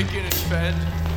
naked and fed.